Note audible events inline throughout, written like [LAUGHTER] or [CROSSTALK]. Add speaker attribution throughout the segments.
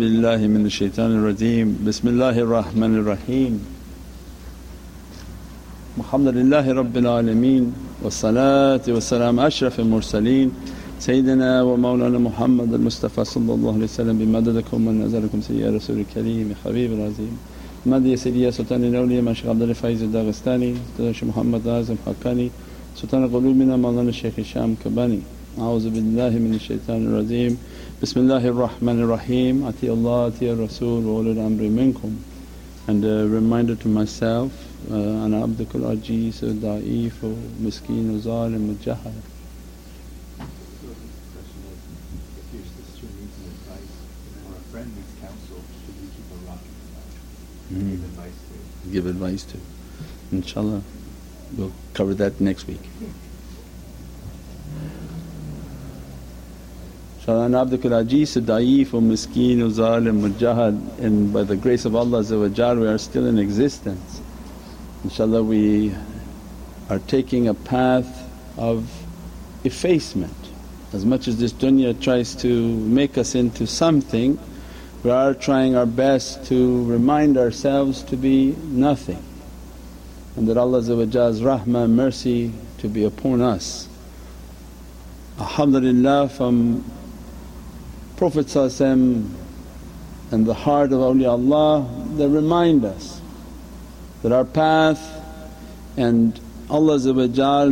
Speaker 1: بالله من الشيطان الرجيم. بسم الله الرحمن الرحيم. الحمد لله رب العالمين والصلاة والسلام أشرف المرسلين. سيدنا ومولانا محمد المصطفى صلى الله عليه وسلم بمددكم ونزلكم سيدي رسول الكريم حبيب العظيم. مد يا سيدي يا سلطان الأولياء مشيخ عبد الفايز الداغستاني داداش محمد أعظم حقاني سلطان قلوبنا مولانا الشيخ هشام كباني. أعوذ بالله من الشيطان الرجيم. Bismillahir Rahmanir Rahim, Ati Allah, Ati Rasul, wa ulul amri minkum. And a reminder to myself, uh, Ana abdukul ajeez wa da'if wa miskeen wa zalim wa. Hmm. Give advice to. Inshallah, we'll cover that next week. Inshallah, an abdukul ajiz, da'if, miskeen, zalim, mujahad, and by the grace of Allah we are still in existence. Inshallah, we are taking a path of effacement. As much as this dunya tries to make us into something, we are trying our best to remind ourselves to be nothing and that Allah's rahmah and mercy to be upon us. Alhamdulillah from Prophet and the heart of awliyaullah they remind us that our path and Allah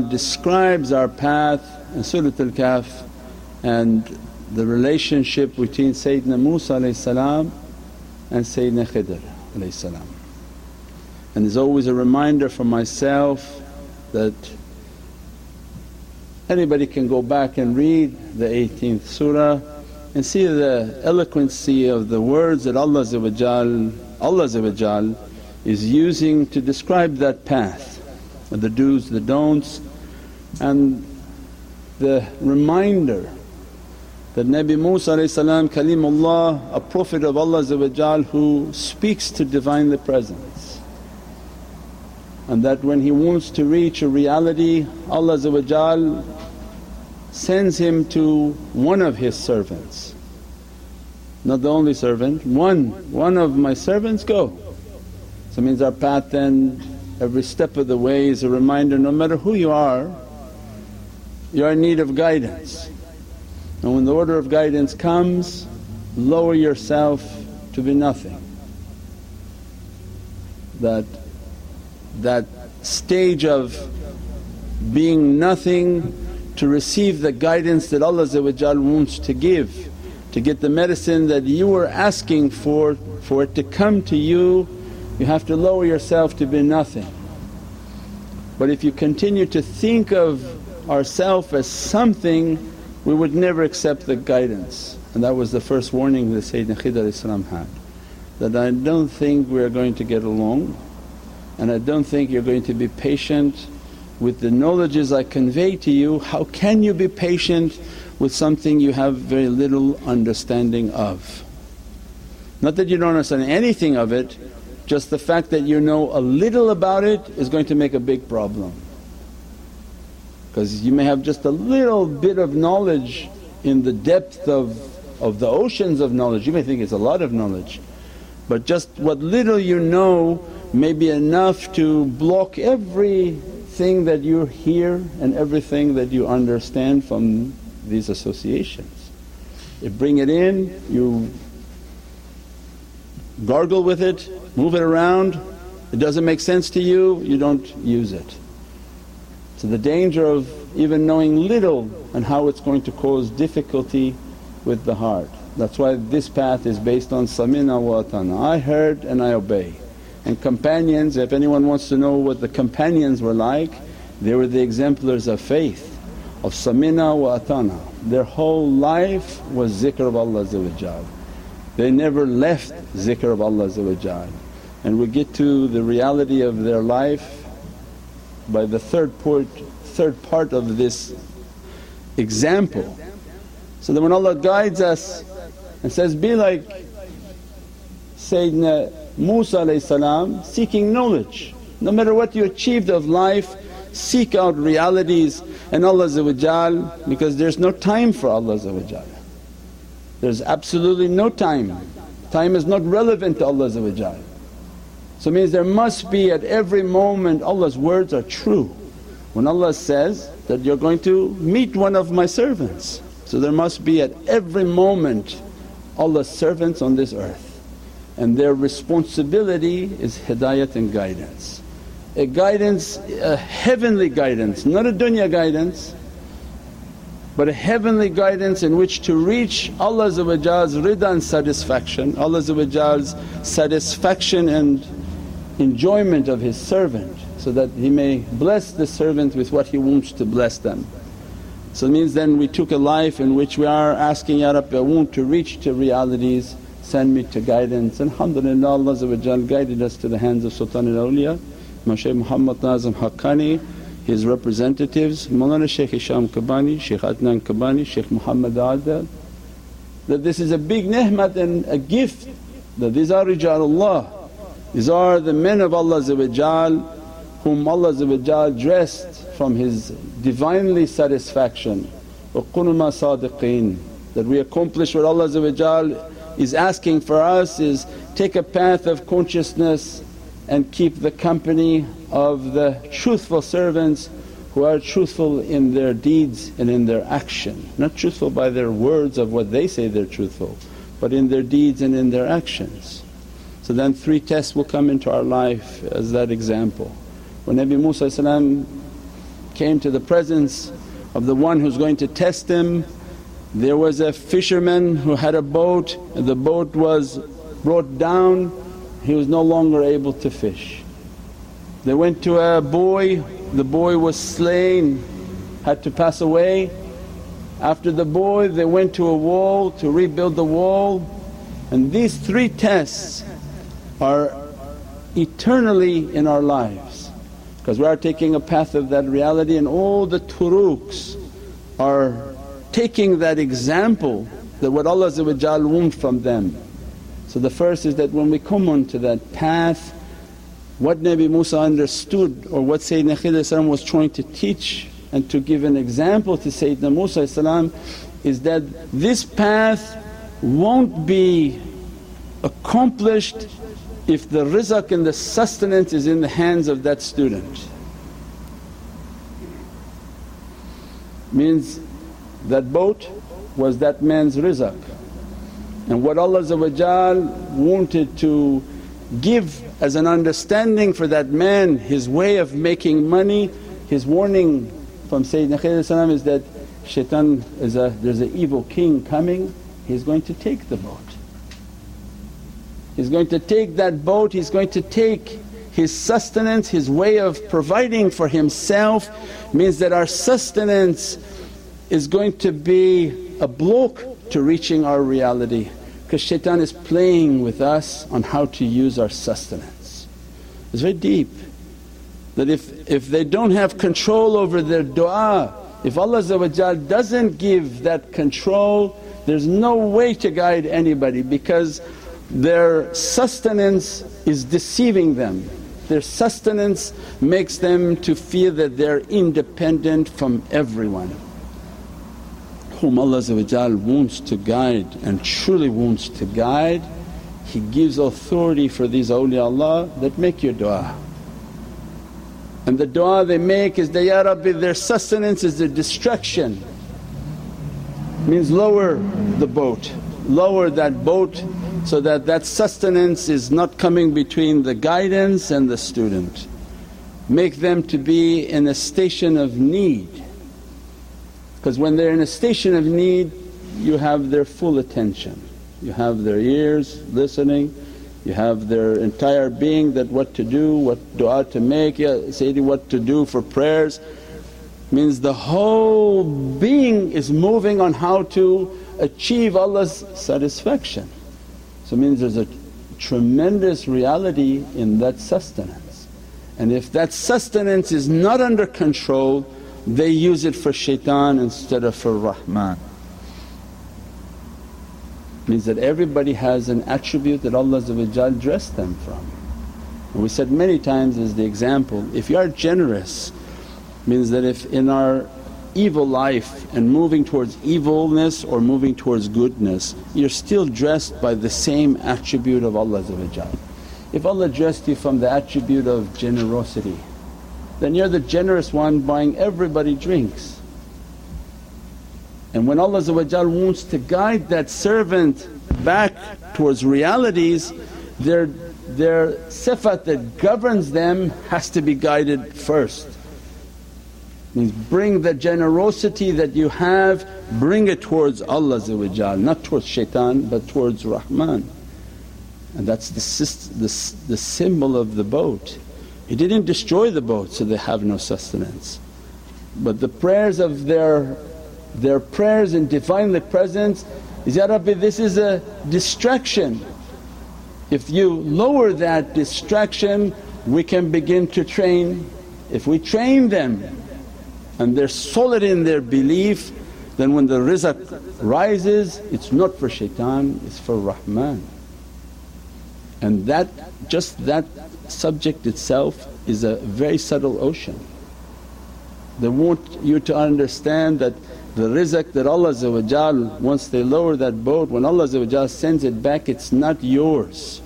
Speaker 1: describes our path in Surat Al-Kahf and the relationship between Sayyidina Musa and Sayyidina Khidr And there's always a reminder for myself that anybody can go back and read the 18th surah and see the eloquency of the words that Allah Allah is using to describe that path, the do's, the don'ts and the reminder that Nabi Musa Kalimullah, a Prophet of Allah who speaks to Divinely Presence. And that when he wants to reach a reality Allah sends him to one of his servants, not the only servant, one, one of my servants go. So means our path then every step of the way is a reminder no matter who you are, you are in need of guidance. And when the order of guidance comes, lower yourself to be nothing. That, that stage of being nothing to receive the guidance that Allah wants to give, to get the medicine that you were asking for, for it to come to you, you have to lower yourself to be nothing. But if you continue to think of ourself as something we would never accept the guidance and that was the first warning that Sayyidina Khidr had that, I don't think we are going to get along and I don't think you're going to be patient with the knowledges I convey to you. How can you be patient with something you have very little understanding of? Not that you don't understand anything of it, just the fact that you know a little about it is going to make a big problem because you may have just a little bit of knowledge in the depth of, of the oceans of knowledge. You may think it's a lot of knowledge but just what little you know may be enough to block everything that you hear and everything that you understand from these associations. You bring it in, you gargle with it, move it around, it doesn't make sense to you, you don't use it. So the danger of even knowing little and how it's going to cause difficulty with the heart. That's why this path is based on samina wa I heard and I obey. And companions, if anyone wants to know what the companions were like, they were the exemplars of faith, of samina wa atana. Their whole life was zikr of Allah They never left zikr of Allah and we get to the reality of their life by the third part, third part of this example. So that when Allah guides us and says, be like Sayyidina Musa seeking knowledge. No matter what you achieved of life, seek out realities and Allah because there's no time for Allah There's absolutely no time. Time is not relevant to Allah So it means there must be at every moment Allah's words are true. When Allah says that you're going to meet one of my servants, so there must be at every moment Allah's servants on this earth and their responsibility is hidayat and guidance. A guidance, a heavenly guidance, not a dunya guidance but a heavenly guidance in which to reach Allah's rida and satisfaction, Allah's satisfaction and enjoyment of His servant so that He may bless the servant with what He wants to bless them. So it means then we took a life in which we are asking, Ya Rabbi I want to reach to realities, send me to guidance. And alhamdulillah Allah guided us to the hands of Sultan al-Awliya, Mashaykh Muhammad Nazim Haqqani, his representatives Mawlana Shaykh Hisham Kabani, Shaykh Adnan Kabani, Shaykh Muhammad Adil. That this is a big ni'mat and a gift that these are rijalullah, these are the men of Allah whom Allah dressed from His Divinely satisfaction. وَقُنُمَا صَادِقِينَ That we accomplish what Allah is asking for us is take a path of consciousness and keep the company of the truthful servants who are truthful in their deeds and in their action. Not truthful by their words of what they say they're truthful but in their deeds and in their actions. So then three tests will come into our life as that example. When Nabi Musa came to the presence of the one who's going to test him, there was a fisherman who had a boat, the boat was brought down, he was no longer able to fish. They went to a boy, the boy was slain, had to pass away. After the boy they went to a wall to rebuild the wall and these three tests are eternally in our lives because we are taking a path of that reality and all the turuqs are taking that example that what Allah wants from them. So the first is that when we come onto that path what Nabi Musa understood or what Sayyidina Khidir was trying to teach and to give an example to Sayyidina Musa is that this path won't be accomplished if the rizq and the sustenance is in the hands of that student. Means that boat was that man's rizq and what Allah wanted to give as an understanding for that man his way of making money. His warning from Sayyidina Khadir is that shaitan is a there's an evil king coming, he's going to take the boat. He's going to take that boat, he's going to take his sustenance, his way of providing for himself means that our sustenance is going to be a block to reaching our reality because shaitan is playing with us on how to use our sustenance. It's very deep that if, if they don't have control over their du'a, if Allah doesn't give that control there's no way to guide anybody because their sustenance is deceiving them. Their sustenance makes them to feel that they're independent from everyone whom Allah wants to guide and truly wants to guide, He gives authority for these awliyaullah that make your du'a. And the du'a they make is that, Ya Rabbi their sustenance is their distraction. Means lower the boat, lower that boat so that that sustenance is not coming between the guidance and the student. Make them to be in a station of need because when they're in a station of need you have their full attention, you have their ears listening, you have their entire being that what to do, what du'a to make, ya Sayyidi what to do for prayers. Means the whole being is moving on how to achieve Allah's satisfaction. So means there's a tremendous reality in that sustenance. And if that sustenance is not under control they use it for shaitan instead of for Rahman. Means that everybody has an attribute that Allah dressed them from. And we said many times as the example, if you are generous means that if in our evil life and moving towards evilness or moving towards goodness, you're still dressed by the same attribute of Allah If Allah dressed you from the attribute of generosity, then you're the generous one buying everybody drinks. And when Allah wants to guide that servant back towards realities, their, their sifat that governs them has to be guided first. Means bring the generosity that you have, bring it towards Allah not towards shaitan but towards Rahman. And that's the, the, the symbol of the boat. He didn't destroy the boat so they have no sustenance. But the prayers of their, their prayers in Divinely Presence is, Ya Rabbi this is a distraction. If you lower that distraction we can begin to train. If we train them and they're solid in their belief then when the rizq rises it's not for shaitan, it's for Rahman. And that just that subject itself is a very subtle ocean. They want you to understand that the rizq that Allah once they lower that boat when Allah sends it back it's not yours.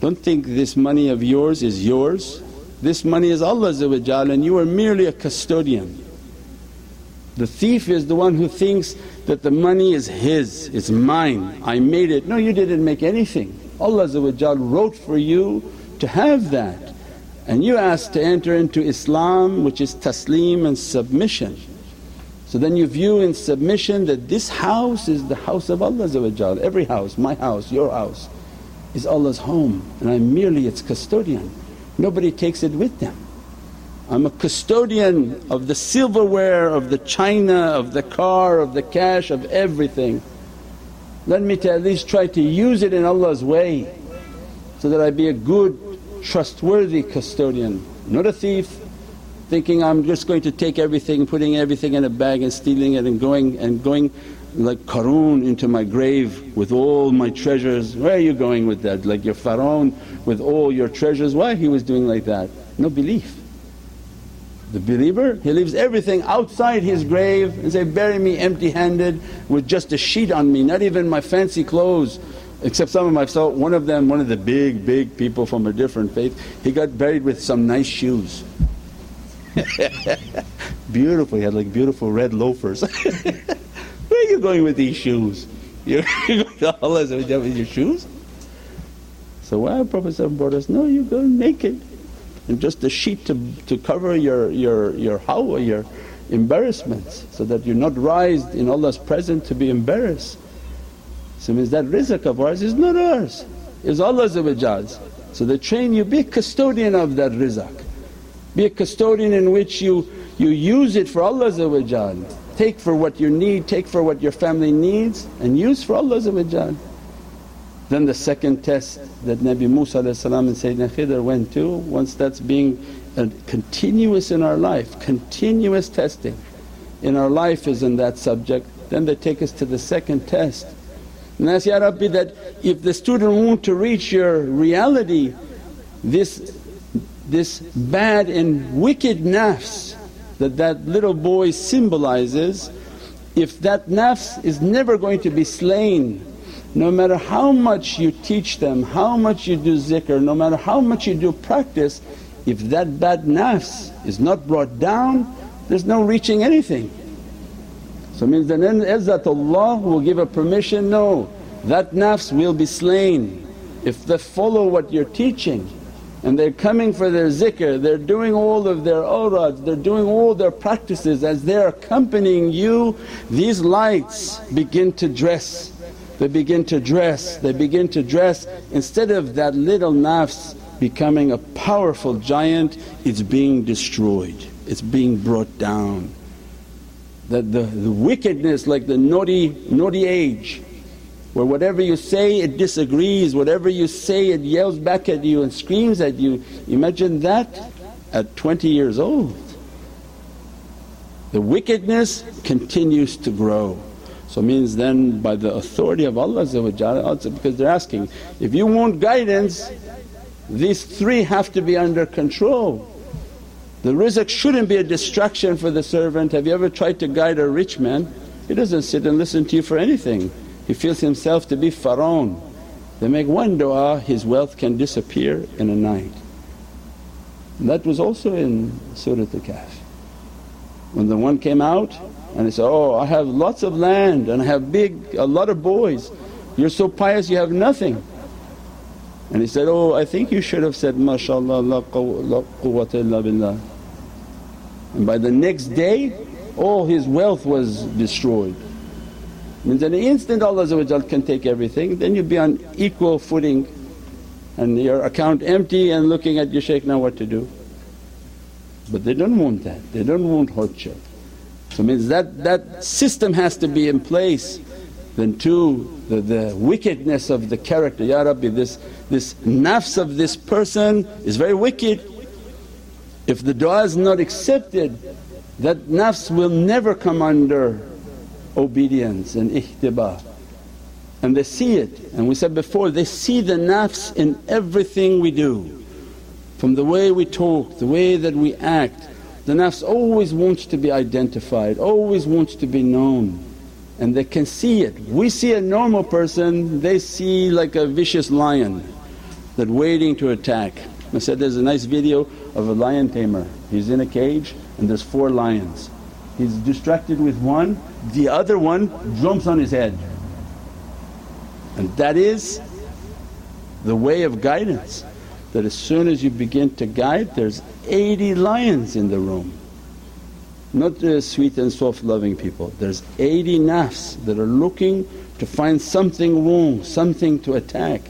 Speaker 1: Don't think this money of yours is yours, this money is Allah's and you are merely a custodian. The thief is the one who thinks that the money is his, it's mine, I made it. No, you didn't make anything. Allah wrote for you to have that and you ask to enter into Islam which is taslim and submission. So then you view in submission that this house is the house of Allah every house, my house, your house is Allah's home and I'm merely its custodian. Nobody takes it with them. I'm a custodian of the silverware, of the china, of the car, of the cash, of everything. Let me to at least try to use it in Allah's way so that I be a good trustworthy custodian, not a thief thinking I'm just going to take everything, putting everything in a bag and stealing it and going and going like Qarun into my grave with all my treasures. Where are you going with that? Like your Pharaoh with all your treasures, why he was doing like that? No belief. The believer he leaves everything outside his grave and say, bury me empty handed with just a sheet on me, not even my fancy clothes except some of my saw one of them, one of the big, big people from a different faith, he got buried with some nice shoes. [LAUGHS] beautiful, he had like beautiful red loafers. [LAUGHS] Where are you going with these shoes? [LAUGHS] You're going to Allah with your shoes? So why Prophet brought us, no you go naked and just a sheet to, to cover your, your, your hawa, your embarrassments so that you're not raised in Allah's presence to be embarrassed. So means that rizq of ours is not ours, it's Allah's. So they train you, be a custodian of that rizq. Be a custodian in which you, you use it for Allah take for what you need, take for what your family needs and use for Allah then the second test that Nabi Musa and Sayyidina Khidr went to, once that's being uh, continuous in our life, continuous testing in our life is in that subject, then they take us to the second test. And that's, Ya Rabbi that if the student want to reach your reality, this, this bad and wicked nafs that that little boy symbolizes, if that nafs is never going to be slain no matter how much you teach them, how much you do zikr, no matter how much you do practice, if that bad nafs is not brought down, there's no reaching anything. So means that then izzatullah will give a permission, no, that nafs will be slain if they follow what you're teaching and they're coming for their zikr, they're doing all of their awrads, they're doing all their practices as they're accompanying you, these lights begin to dress they begin to dress, they begin to dress. Instead of that little nafs becoming a powerful giant, it's being destroyed, it's being brought down. That the, the wickedness like the naughty, naughty age where whatever you say it disagrees, whatever you say it yells back at you and screams at you. Imagine that at 20 years old. The wickedness continues to grow. So means then by the authority of Allah because they're asking, if you want guidance these three have to be under control. The rizq shouldn't be a distraction for the servant. Have you ever tried to guide a rich man? He doesn't sit and listen to you for anything. He feels himself to be Pharaoh. They make one du'a, his wealth can disappear in a night. And that was also in Surat Al-Kahf. When the one came out and he said, oh I have lots of land and I have big a lot of boys, you're so pious you have nothing. And he said, oh I think you should have said, MashaAllah la quwwata illa billah. And by the next day all his wealth was destroyed. Means in an instant Allah can take everything, then you'll be on equal footing and your account empty and looking at your shaykh now what to do. But they don't want that, they don't want hardship. So means that, that system has to be in place. Then two, the, the wickedness of the character, Ya Rabbi this, this nafs of this person is very wicked. If the du'a is not accepted that nafs will never come under obedience and ihtiba and they see it. And we said before they see the nafs in everything we do. From the way we talk, the way that we act, the nafs always wants to be identified, always wants to be known and they can see it. We see a normal person, they see like a vicious lion that waiting to attack. I said there's a nice video of a lion tamer, he's in a cage and there's four lions. He's distracted with one, the other one jumps on his head and that is the way of guidance that as soon as you begin to guide there's 80 lions in the room. Not the sweet and soft loving people, there's 80 nafs that are looking to find something wrong, something to attack.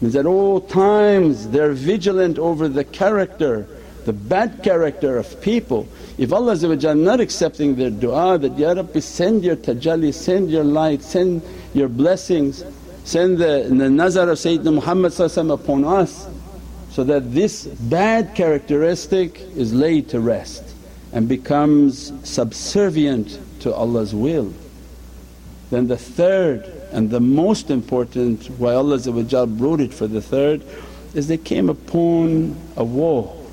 Speaker 1: Means at all times they're vigilant over the character, the bad character of people. If Allah not accepting their du'a that, Ya Rabbi send your tajalli, send your light, send your blessings send the, the nazar of Sayyidina Muhammad upon us so that this bad characteristic is laid to rest and becomes subservient to Allah's will. Then the third and the most important why Allah brought it for the third is they came upon a wall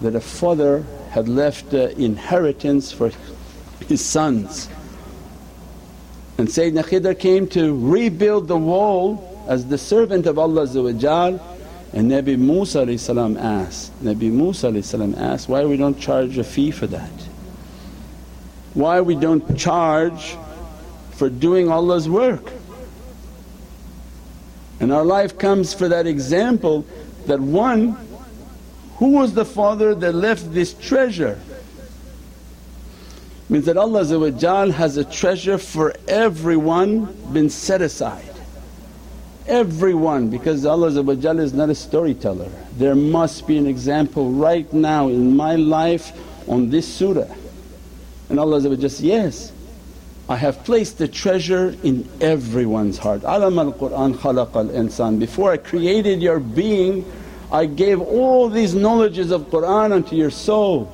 Speaker 1: that a father had left inheritance for his sons and Sayyidina Khidr came to rebuild the wall as the servant of Allah and Nabi Musa asked, Nabi Musa asked, why we don't charge a fee for that? Why we don't charge for doing Allah's work? And our life comes for that example that one, who was the father that left this treasure? means that Allah has a treasure for everyone been set aside. Everyone because Allah is not a storyteller. There must be an example right now in my life on this surah. And Allah says, yes, I have placed the treasure in everyone's heart. Alam al Qur'an khalaq al insan. Before I created your being, I gave all these knowledges of Qur'an unto your soul.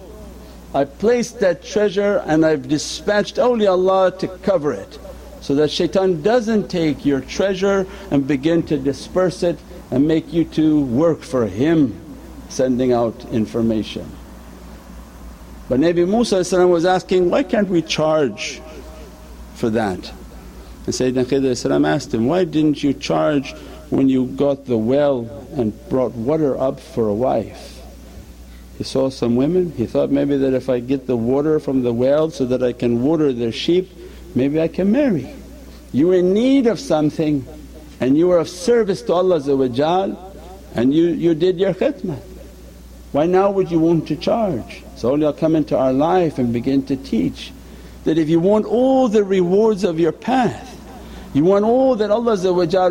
Speaker 1: I placed that treasure and I've dispatched awliyaullah to cover it so that shaitan doesn't take your treasure and begin to disperse it and make you to work for him sending out information. But Nabi Musa was asking, why can't we charge for that? And Sayyidina Khidr asked him, why didn't you charge when you got the well and brought water up for a wife? He saw some women, he thought maybe that if I get the water from the well so that I can water their sheep, maybe I can marry. You're in need of something and you were of service to Allah and you, you did your khidmah. Why now would you want to charge? So awliya come into our life and begin to teach that if you want all the rewards of your path, you want all that Allah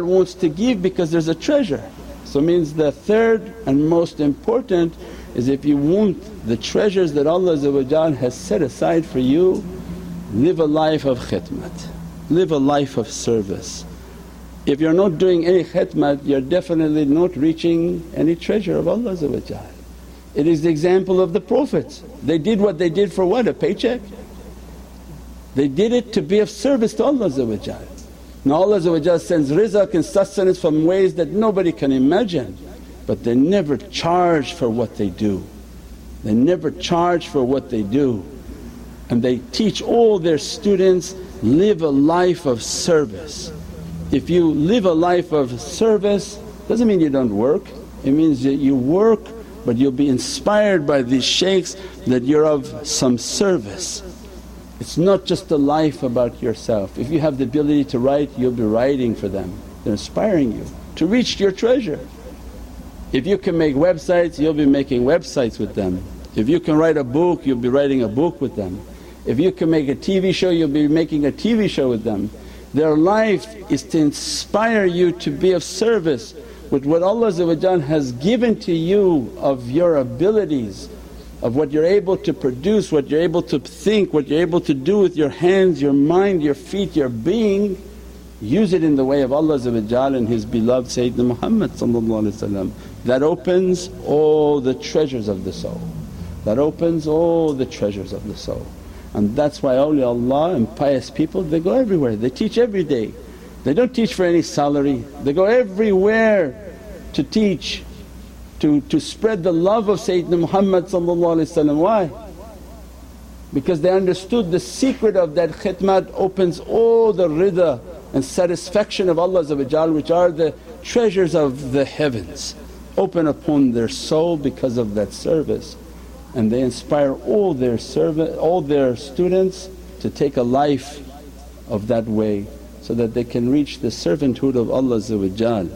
Speaker 1: wants to give because there's a treasure. So means the third and most important is if you want the treasures that Allah has set aside for you, live a life of khidmat, live a life of service. If you're not doing any khidmat, you're definitely not reaching any treasure of Allah It is the example of the Prophets. They did what they did for what? A paycheck? They did it to be of service to Allah Now Allah sends rizq and sustenance from ways that nobody can imagine but they never charge for what they do. They never charge for what they do and they teach all their students live a life of service. If you live a life of service doesn't mean you don't work, it means that you work but you'll be inspired by these shaykhs that you're of some service. It's not just a life about yourself. If you have the ability to write you'll be writing for them, they're inspiring you to reach your treasure. If you can make websites you'll be making websites with them. If you can write a book you'll be writing a book with them. If you can make a TV show you'll be making a TV show with them. Their life is to inspire you to be of service with what Allah has given to you of your abilities, of what you're able to produce, what you're able to think, what you're able to do with your hands, your mind, your feet, your being. Use it in the way of Allah and His beloved Sayyidina Muhammad that opens all the treasures of the soul, that opens all the treasures of the soul. And that's why awliyaullah and pious people they go everywhere, they teach every day. They don't teach for any salary, they go everywhere to teach, to, to spread the love of Sayyidina Muhammad Why? Because they understood the secret of that khidmat opens all the rida and satisfaction of Allah which are the treasures of the heavens open upon their soul because of that service. And they inspire all their servant, all their students to take a life of that way so that they can reach the servanthood of Allah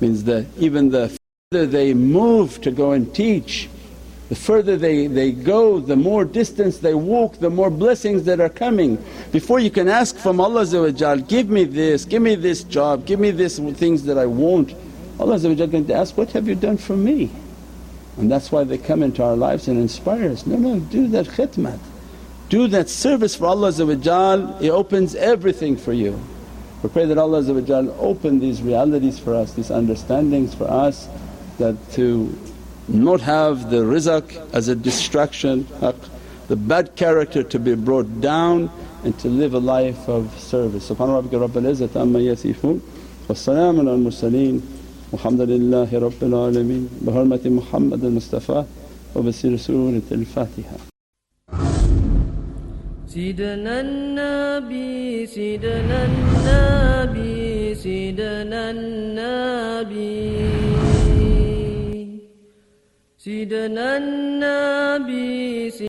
Speaker 1: Means that even the further they move to go and teach, the further they, they go, the more distance they walk, the more blessings that are coming. Before you can ask from Allah give me this, give me this job, give me this things that I want. Allah going to ask, what have you done for me? And that's why they come into our lives and inspire us, no, no do that khidmat, do that service for Allah it opens everything for you. We pray that Allah open these realities for us, these understandings for us that to not have the rizq as a distraction, the bad character to be brought down and to live a life of service. Subhana rabbika rabbil izzati amma yasifoon wa salaamun al mursaleen والحمد لله رب العالمين بحرمة محمد المصطفى وبسر سورة الفاتحة
Speaker 2: سيدنا النبي سيدنا النبي سيدنا النبي سيدنا النبي